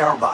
our bodies?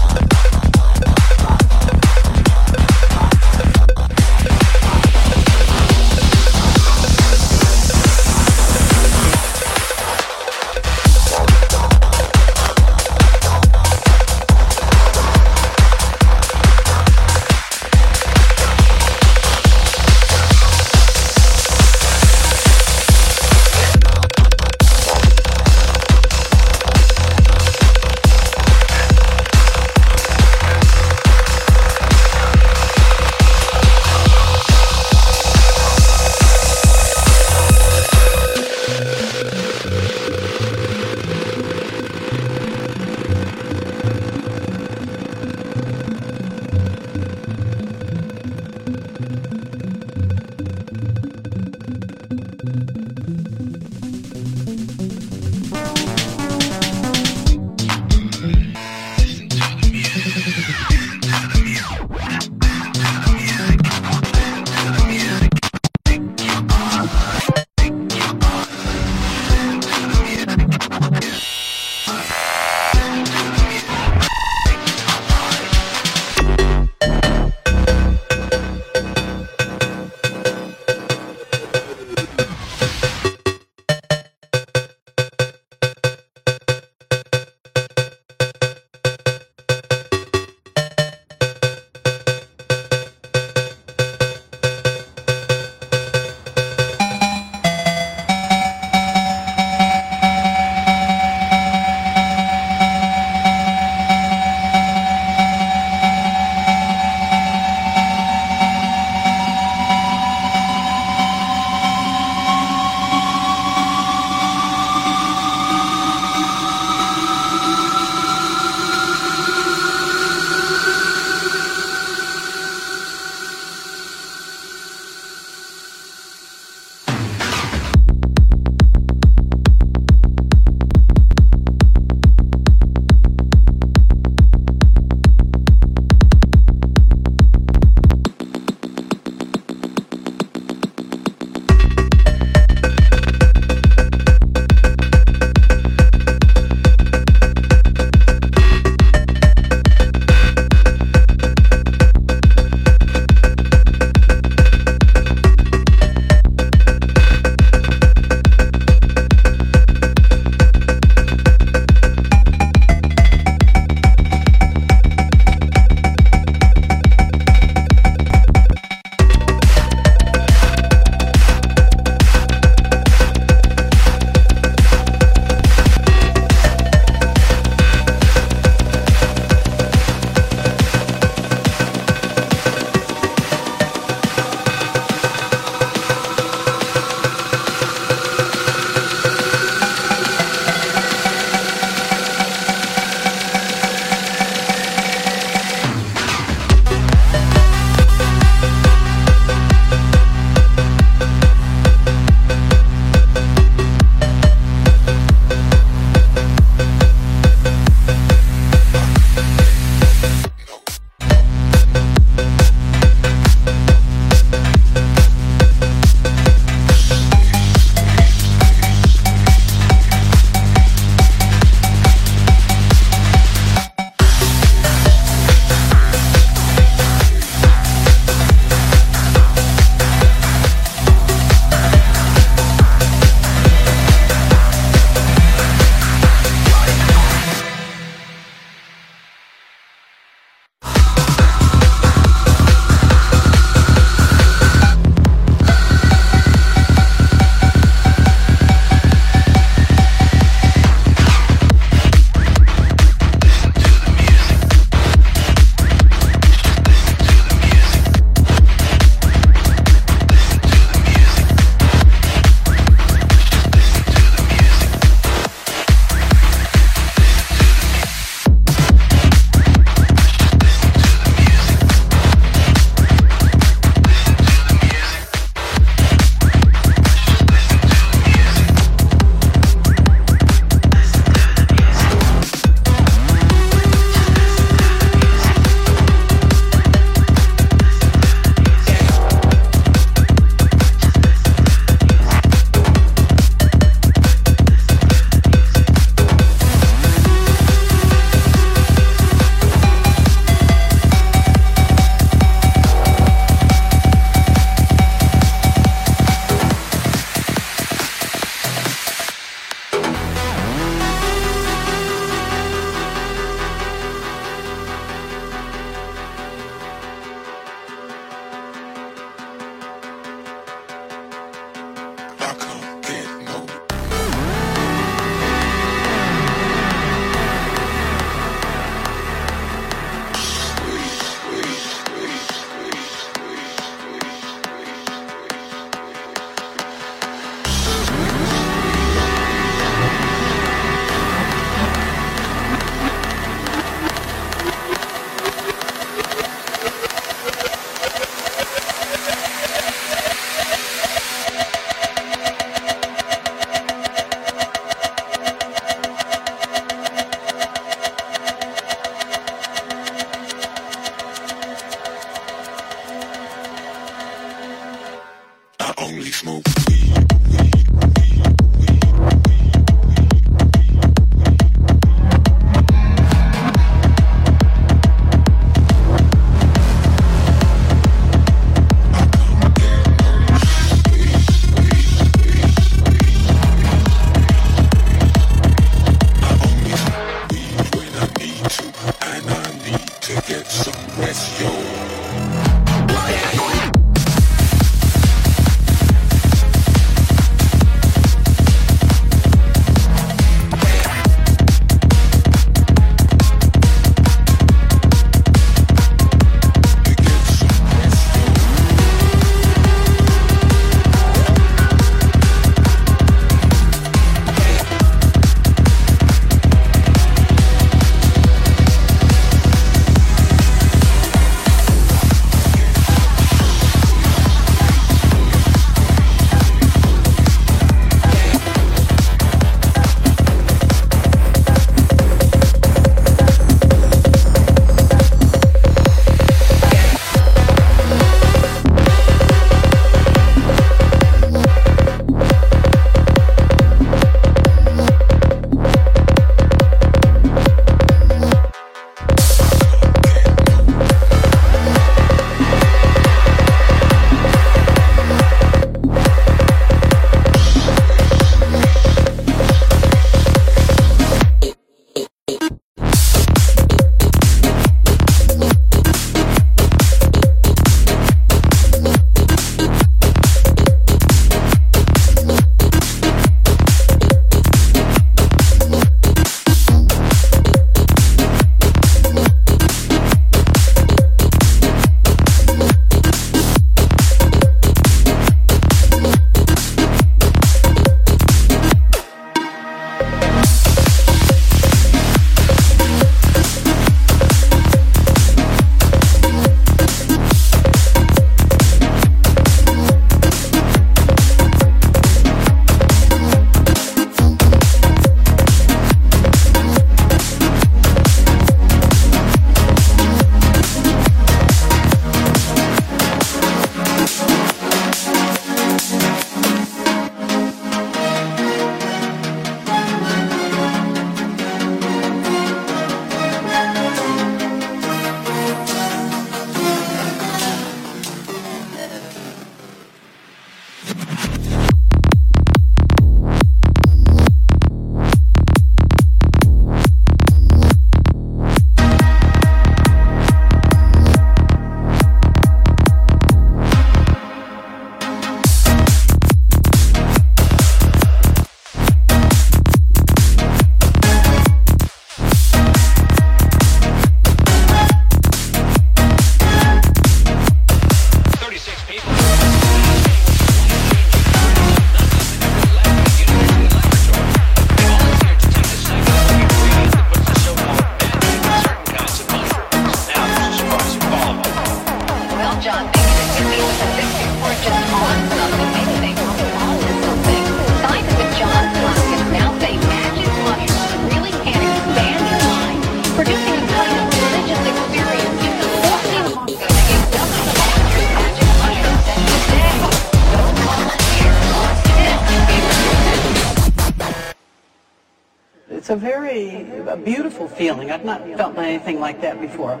Anything like that before.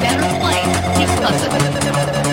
better place.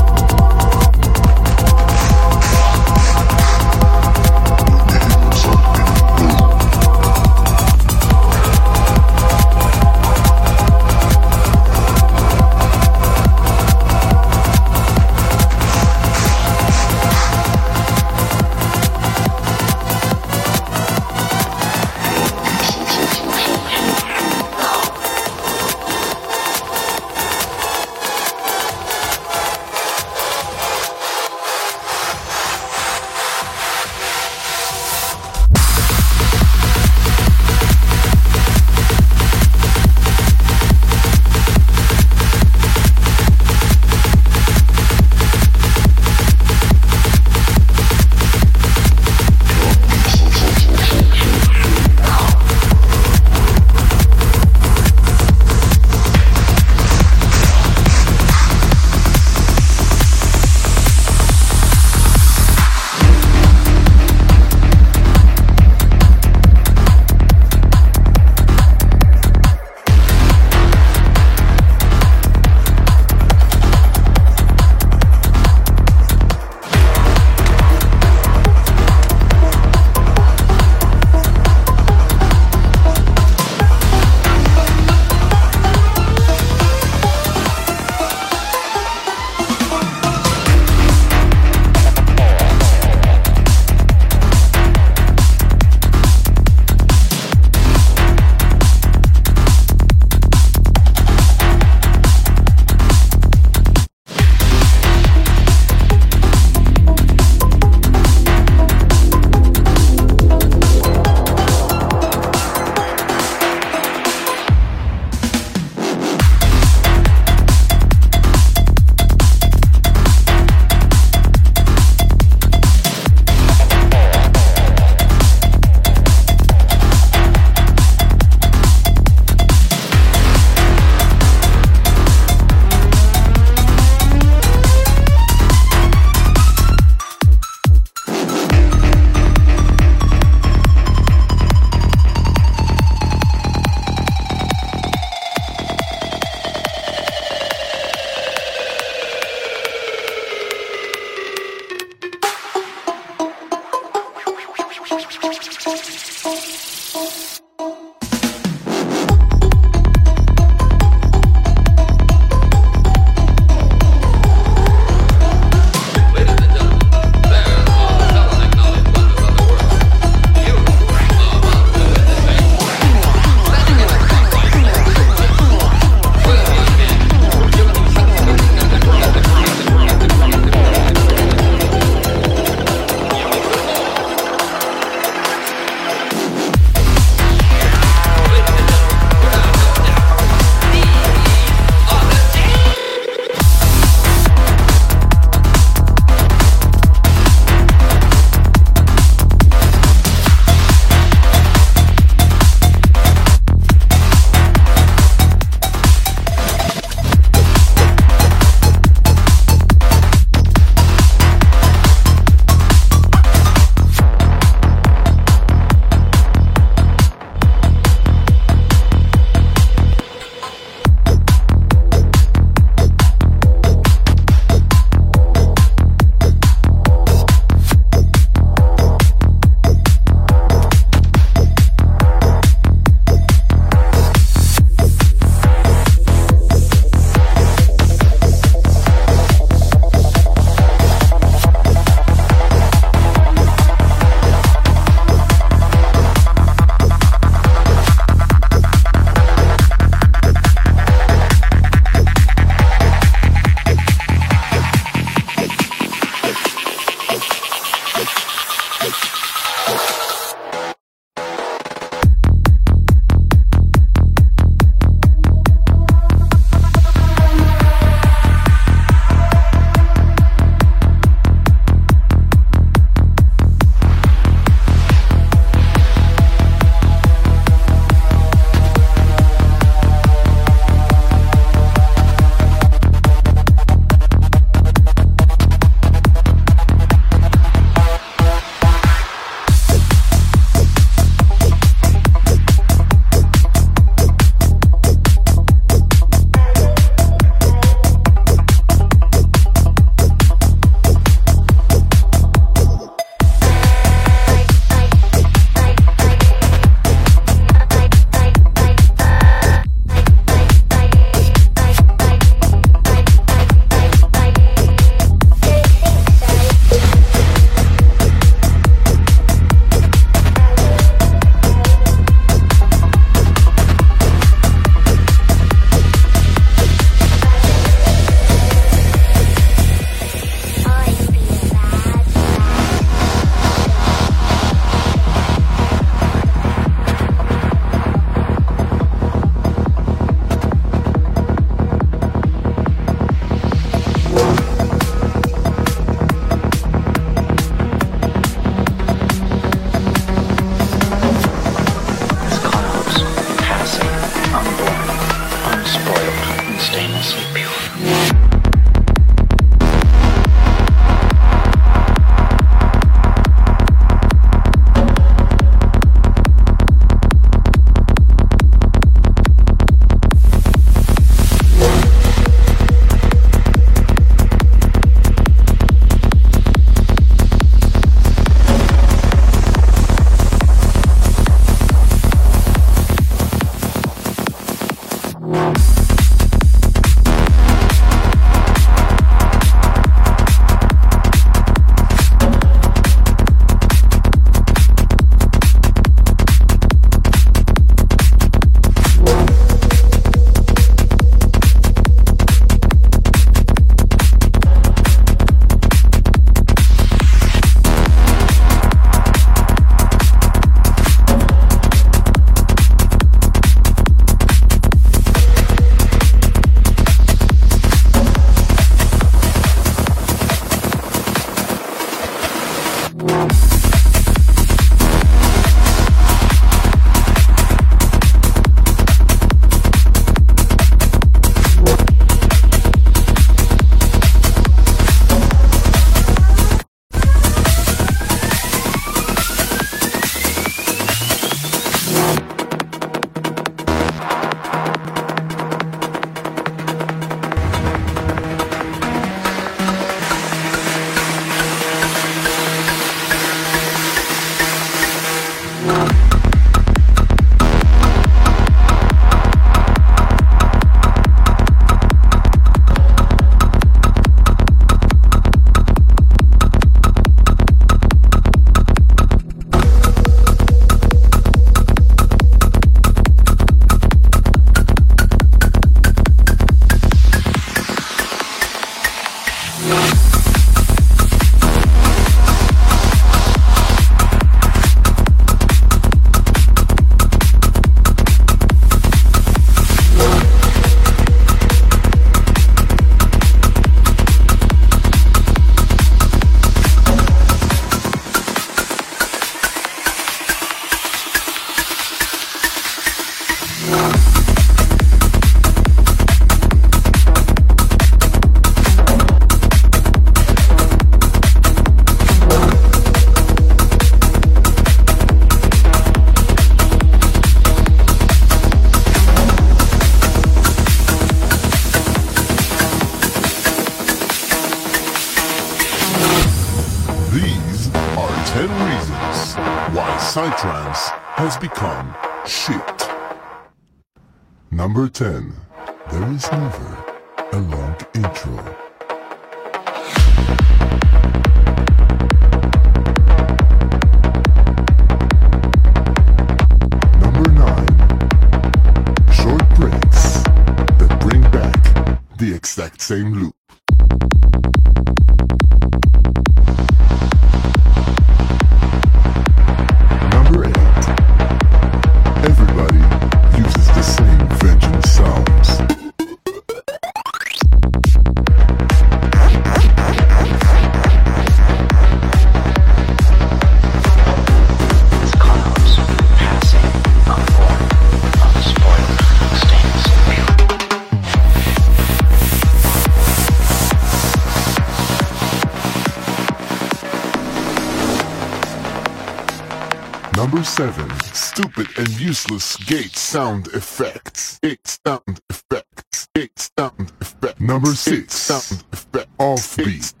seven stupid and useless gate sound effects. Eight sound effects. Eight sound effects. Number six sound effect offbeat.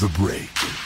the break.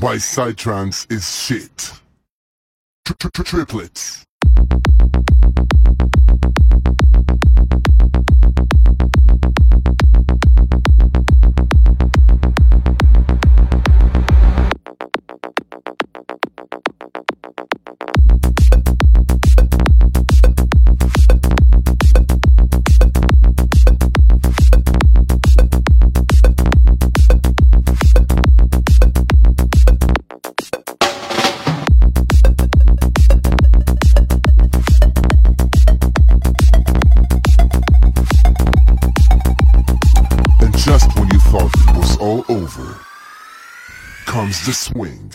it was is shit. comes the swing.